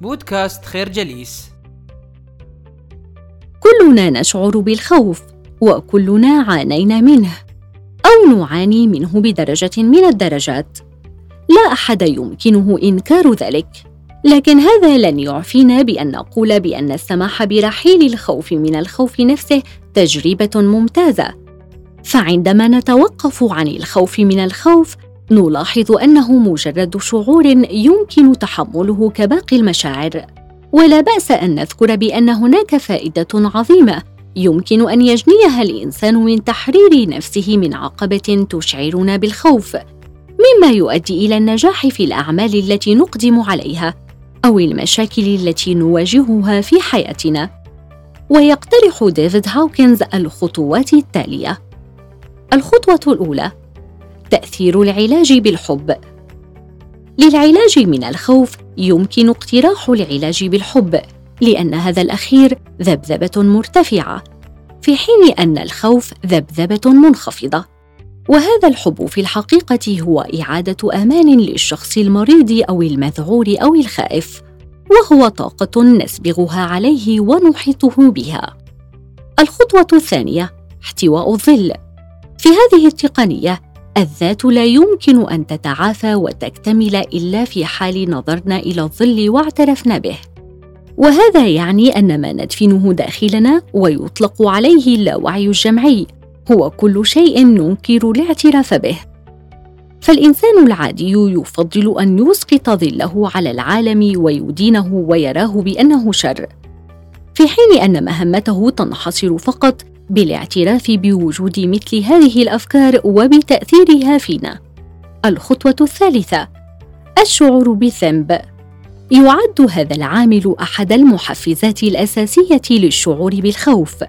بودكاست خير جليس. كلنا نشعر بالخوف وكلنا عانينا منه أو نعاني منه بدرجة من الدرجات. لا أحد يمكنه إنكار ذلك لكن هذا لن يعفينا بأن نقول بأن السماح برحيل الخوف من الخوف نفسه تجربة ممتازة. فعندما نتوقف عن الخوف من الخوف نلاحظ أنه مجرد شعور يمكن تحمله كباقي المشاعر. ولا بأس أن نذكر بأن هناك فائدة عظيمة يمكن أن يجنيها الإنسان من تحرير نفسه من عقبة تشعرنا بالخوف مما يؤدي إلى النجاح في الأعمال التي نقدم عليها أو المشاكل التي نواجهها في حياتنا. ويقترح ديفيد هاوكنز الخطوات التالية. الخطوة الأولى تأثير العلاج بالحب. للعلاج من الخوف يمكن اقتراح العلاج بالحب لأن هذا الأخير ذبذبة مرتفعة في حين أن الخوف ذبذبة منخفضة. وهذا الحب في الحقيقة هو إعادة أمان للشخص المريض أو المذعور أو الخائف وهو طاقة نسبغها عليه ونحيطه بها. الخطوة الثانية احتواء الظل. في هذه التقنية الذات لا يمكن أن تتعافى وتكتمل إلا في حال نظرنا إلى الظل واعترفنا به. وهذا يعني أن ما ندفنه داخلنا ويطلق عليه اللاوعي الجمعي هو كل شيء ننكر الاعتراف به. فالإنسان العادي يفضل أن يسقط ظله على العالم ويدينه ويراه بأنه شر. في حين أن مهمته تنحصر فقط بالاعتراف بوجود مثل هذه الأفكار وبتأثيرها فينا. الخطوة الثالثة الشعور بالذنب. يعد هذا العامل أحد المحفزات الأساسية للشعور بالخوف.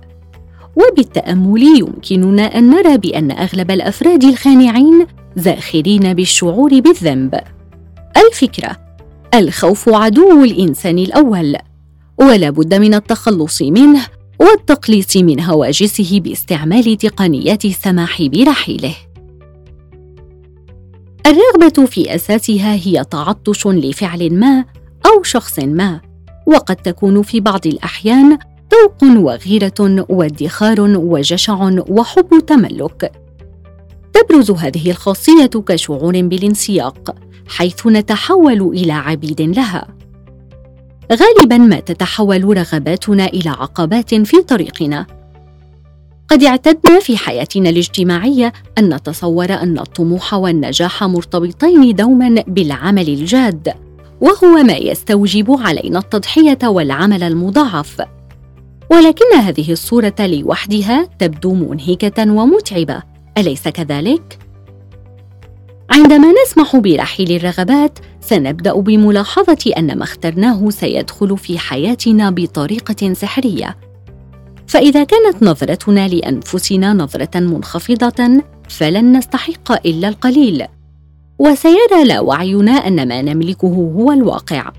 وبالتأمل يمكننا أن نرى بأن أغلب الأفراد الخانعين زاخرين بالشعور بالذنب. الفكرة الخوف عدو الإنسان الأول ولا بد من التخلص منه والتقليص من هواجسه باستعمال تقنيات السماح برحيله. الرغبة في أساسها هي تعطش لفعل ما أو شخص ما وقد تكون في بعض الأحيان ذوق وغيرة وادخار وجشع وحب تملك. تبرز هذه الخاصية كشعور بالانسياق حيث نتحول إلى عبيد لها. غالبا ما تتحول رغباتنا إلى عقبات في طريقنا. قد اعتدنا في حياتنا الاجتماعية أن نتصور أن الطموح والنجاح مرتبطين دوما بالعمل الجاد وهو ما يستوجب علينا التضحية والعمل المضاعف. ولكن هذه الصورة لوحدها تبدو منهكة ومتعبة. أليس كذلك؟ عندما نسمح برحيل الرغبات سنبدأ بملاحظة أن ما اخترناه سيدخل في حياتنا بطريقة سحرية. فإذا كانت نظرتنا لأنفسنا نظرة منخفضة فلن نستحق إلا القليل. وسيرى لا وعينا أن ما نملكه هو الواقع.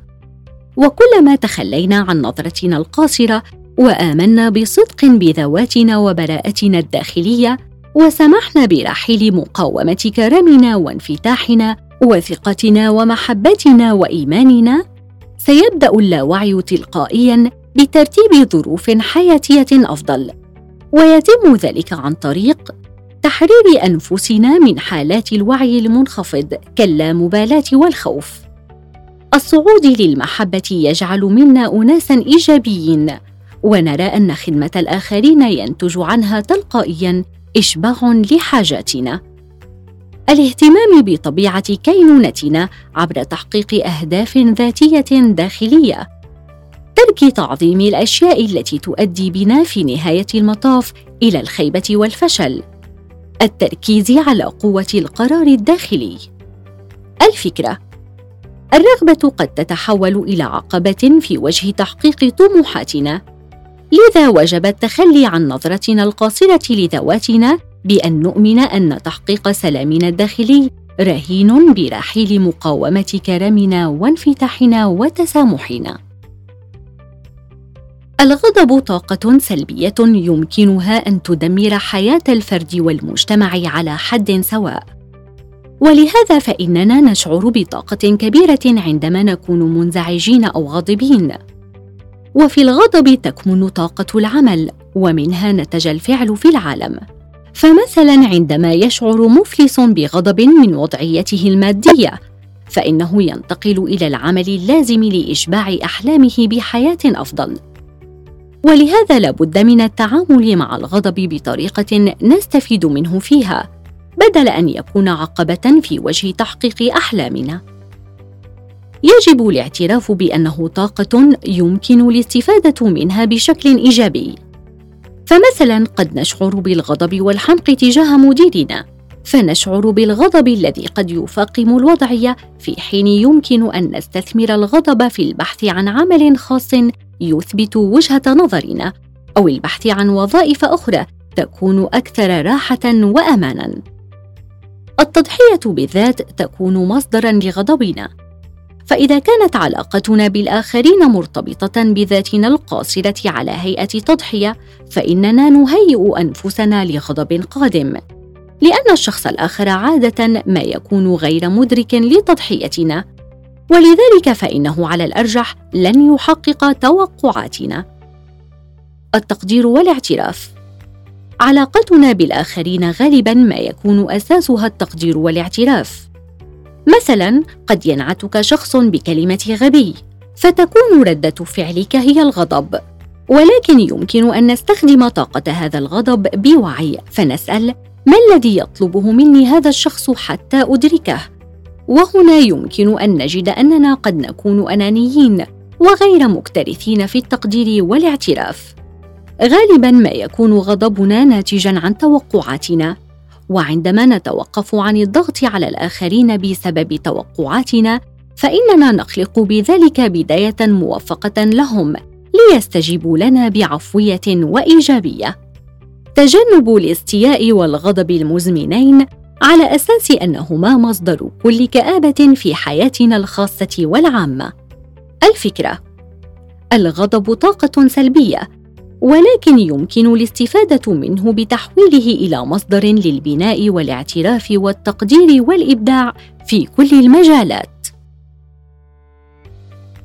وكلما تخلينا عن نظرتنا القاصرة وآمنا بصدق بذواتنا وبراءتنا الداخلية وسمحنا برحيل مقاومه كرمنا وانفتاحنا وثقتنا ومحبتنا وإيماننا. سيبدأ اللاوعي تلقائيا بترتيب ظروف حياتية أفضل. ويتم ذلك عن طريق تحرير أنفسنا من حالات الوعي المنخفض كاللامبالاة والخوف. الصعود للمحبة يجعل منا اناسا إيجابيين. ونرى أن خدمة الآخرين ينتج عنها تلقائيا اشباع لحاجاتنا. الاهتمام بطبيعة كينونتنا عبر تحقيق أهداف ذاتية داخلية. ترك تعظيم الأشياء التي تؤدي بنا في نهاية المطاف إلى الخيبة والفشل. التركيز على قوة القرار الداخلي. الفكرة الرغبة قد تتحول إلى عقبة في وجه تحقيق طموحاتنا. لذا وجب التخلي عن نظرتنا القاصرة لذواتنا بأن نؤمن أن تحقيق سلامنا الداخلي رهين برحيل مقاومة كرمنا وانفتاحنا وتسامحنا. الغضب طاقة سلبية يمكنها أن تدمر حياة الفرد والمجتمع على حد سواء. ولهذا فإننا نشعر بطاقة كبيرة عندما نكون منزعجين أو غاضبين. وفي الغضب تكمن طاقة العمل ومنها نتج الفعل في العالم. فمثلا عندما يشعر مفلس بغضب من وضعيته المادية فإنه ينتقل إلى العمل اللازم لإشباع أحلامه بحياة أفضل. ولهذا لا بد من التعامل مع الغضب بطريقة نستفيد منه فيها بدل أن يكون عقبة في وجه تحقيق أحلامنا. يجب الاعتراف بأنه طاقة يمكن الاستفادة منها بشكل إيجابي. فمثلا قد نشعر بالغضب والحمق تجاه مديرنا فنشعر بالغضب الذي قد يفاقم الوضعية في حين يمكن أن نستثمر الغضب في البحث عن عمل خاص يثبت وجهة نظرنا أو البحث عن وظائف أخرى تكون أكثر راحة وامانا. التضحية بالذات تكون مصدرا لغضبنا. فإذا كانت علاقتنا بالآخرين مرتبطة بذاتنا القاصرة على هيئة تضحية فإننا نهيئ أنفسنا لغضب قادم. لأن الشخص الآخر عادة ما يكون غير مدرك لتضحيتنا ولذلك فإنه على الأرجح لن يحقق توقعاتنا. التقدير والاعتراف. علاقتنا بالآخرين غالبا ما يكون أساسها التقدير والاعتراف. مثلا قد ينعتك شخص بكلمة غبي فتكون ردة فعلك هي الغضب. ولكن يمكن أن نستخدم طاقة هذا الغضب بوعي فنسأل ما الذي يطلبه مني هذا الشخص حتى أدركه؟ وهنا يمكن أن نجد أننا قد نكون أنانيين وغير مكترثين في التقدير والاعتراف. غالبا ما يكون غضبنا ناتجا عن توقعاتنا. وعندما نتوقف عن الضغط على الآخرين بسبب توقعاتنا فإننا نخلق بذلك بداية موفقه لهم ليستجيبوا لنا بعفوية وإيجابية. تجنب الاستياء والغضب المزمنين على أساس أنهما مصدر كل كآبة في حياتنا الخاصة والعامة. الفكرة الغضب طاقة سلبية ولكن يمكن الاستفادة منه بتحويله إلى مصدر للبناء والاعتراف والتقدير والإبداع في كل المجالات.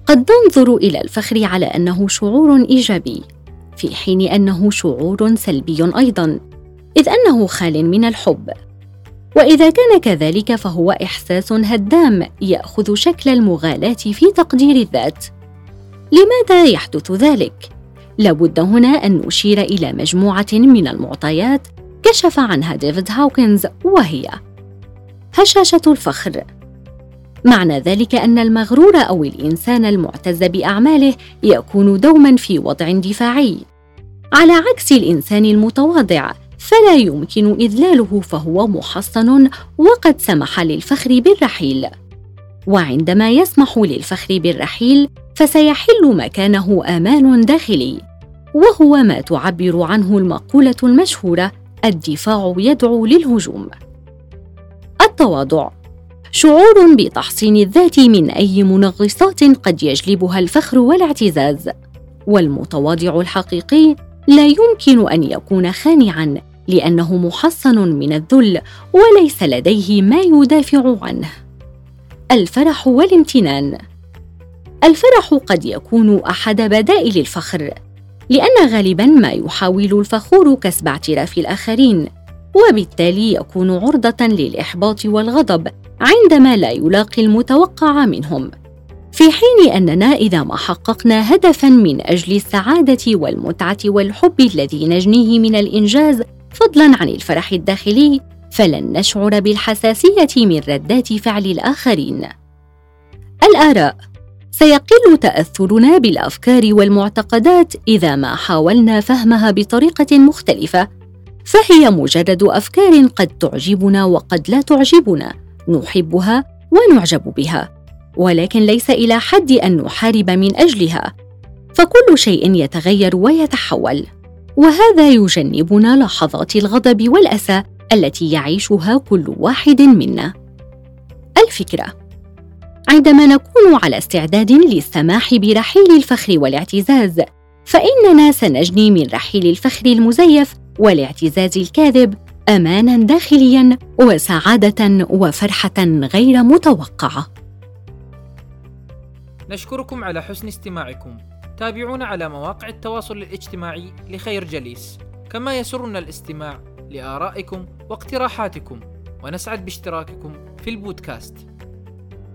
قد ننظر إلى الفخر على أنه شعور إيجابي في حين أنه شعور سلبي أيضا إذ أنه خال من الحب. وإذا كان كذلك فهو إحساس هدام يأخذ شكل المغالاة في تقدير الذات. لماذا يحدث ذلك؟ لابد هنا أن نشير إلى مجموعة من المعطيات كشف عنها ديفيد هاوكنز وهي هشاشة الفخر. معنى ذلك أن المغرور أو الإنسان المعتز بأعماله يكون دوما في وضع دفاعي. على عكس الإنسان المتواضع فلا يمكن إذلاله فهو محصن وقد سمح للفخر بالرحيل. وعندما يسمح للفخر بالرحيل فسيحل مكانه أمان داخلي. وهو ما تعبر عنه المقولة المشهورة الدفاع يدعو للهجوم التواضع. شعور بتحصين الذات من أي منغصات قد يجلبها الفخر والاعتزاز. والمتواضع الحقيقي لا يمكن أن يكون خانعا لأنه محصن من الذل وليس لديه ما يدافع عنه. الفرح والامتنان. الفرح قد يكون أحد بدائل الفخر. لأن غالبا ما يحاول الفخور كسب اعتراف الآخرين وبالتالي يكون عرضة للإحباط والغضب عندما لا يلاقي المتوقع منهم. في حين أننا إذا ما حققنا هدفا من أجل السعادة والمتعة والحب الذي نجنيه من الإنجاز فضلا عن الفرح الداخلي فلن نشعر بالحساسية من ردات فعل الآخرين. الآراء سيقل تأثرنا بالأفكار والمعتقدات إذا ما حاولنا فهمها بطريقة مختلفة. فهي مجرد أفكار قد تعجبنا وقد لا تعجبنا نحبها ونعجب بها ولكن ليس إلى حد أن نحارب من أجلها. فكل شيء يتغير ويتحول وهذا يجنبنا لحظات الغضب والأسى التي يعيشها كل واحد منا. الفكرة عندما نكون على استعداد للسماح برحيل الفخر والاعتزاز فإننا سنجني من رحيل الفخر المزيف والاعتزاز الكاذب أمانا داخليا وسعادة وفرحة غير متوقعة. نشكركم على حسن استماعكم. تابعونا على مواقع التواصل الاجتماعي لخير جليس. كما يسرنا الاستماع لآرائكم واقتراحاتكم ونسعد باشتراككم في البودكاست.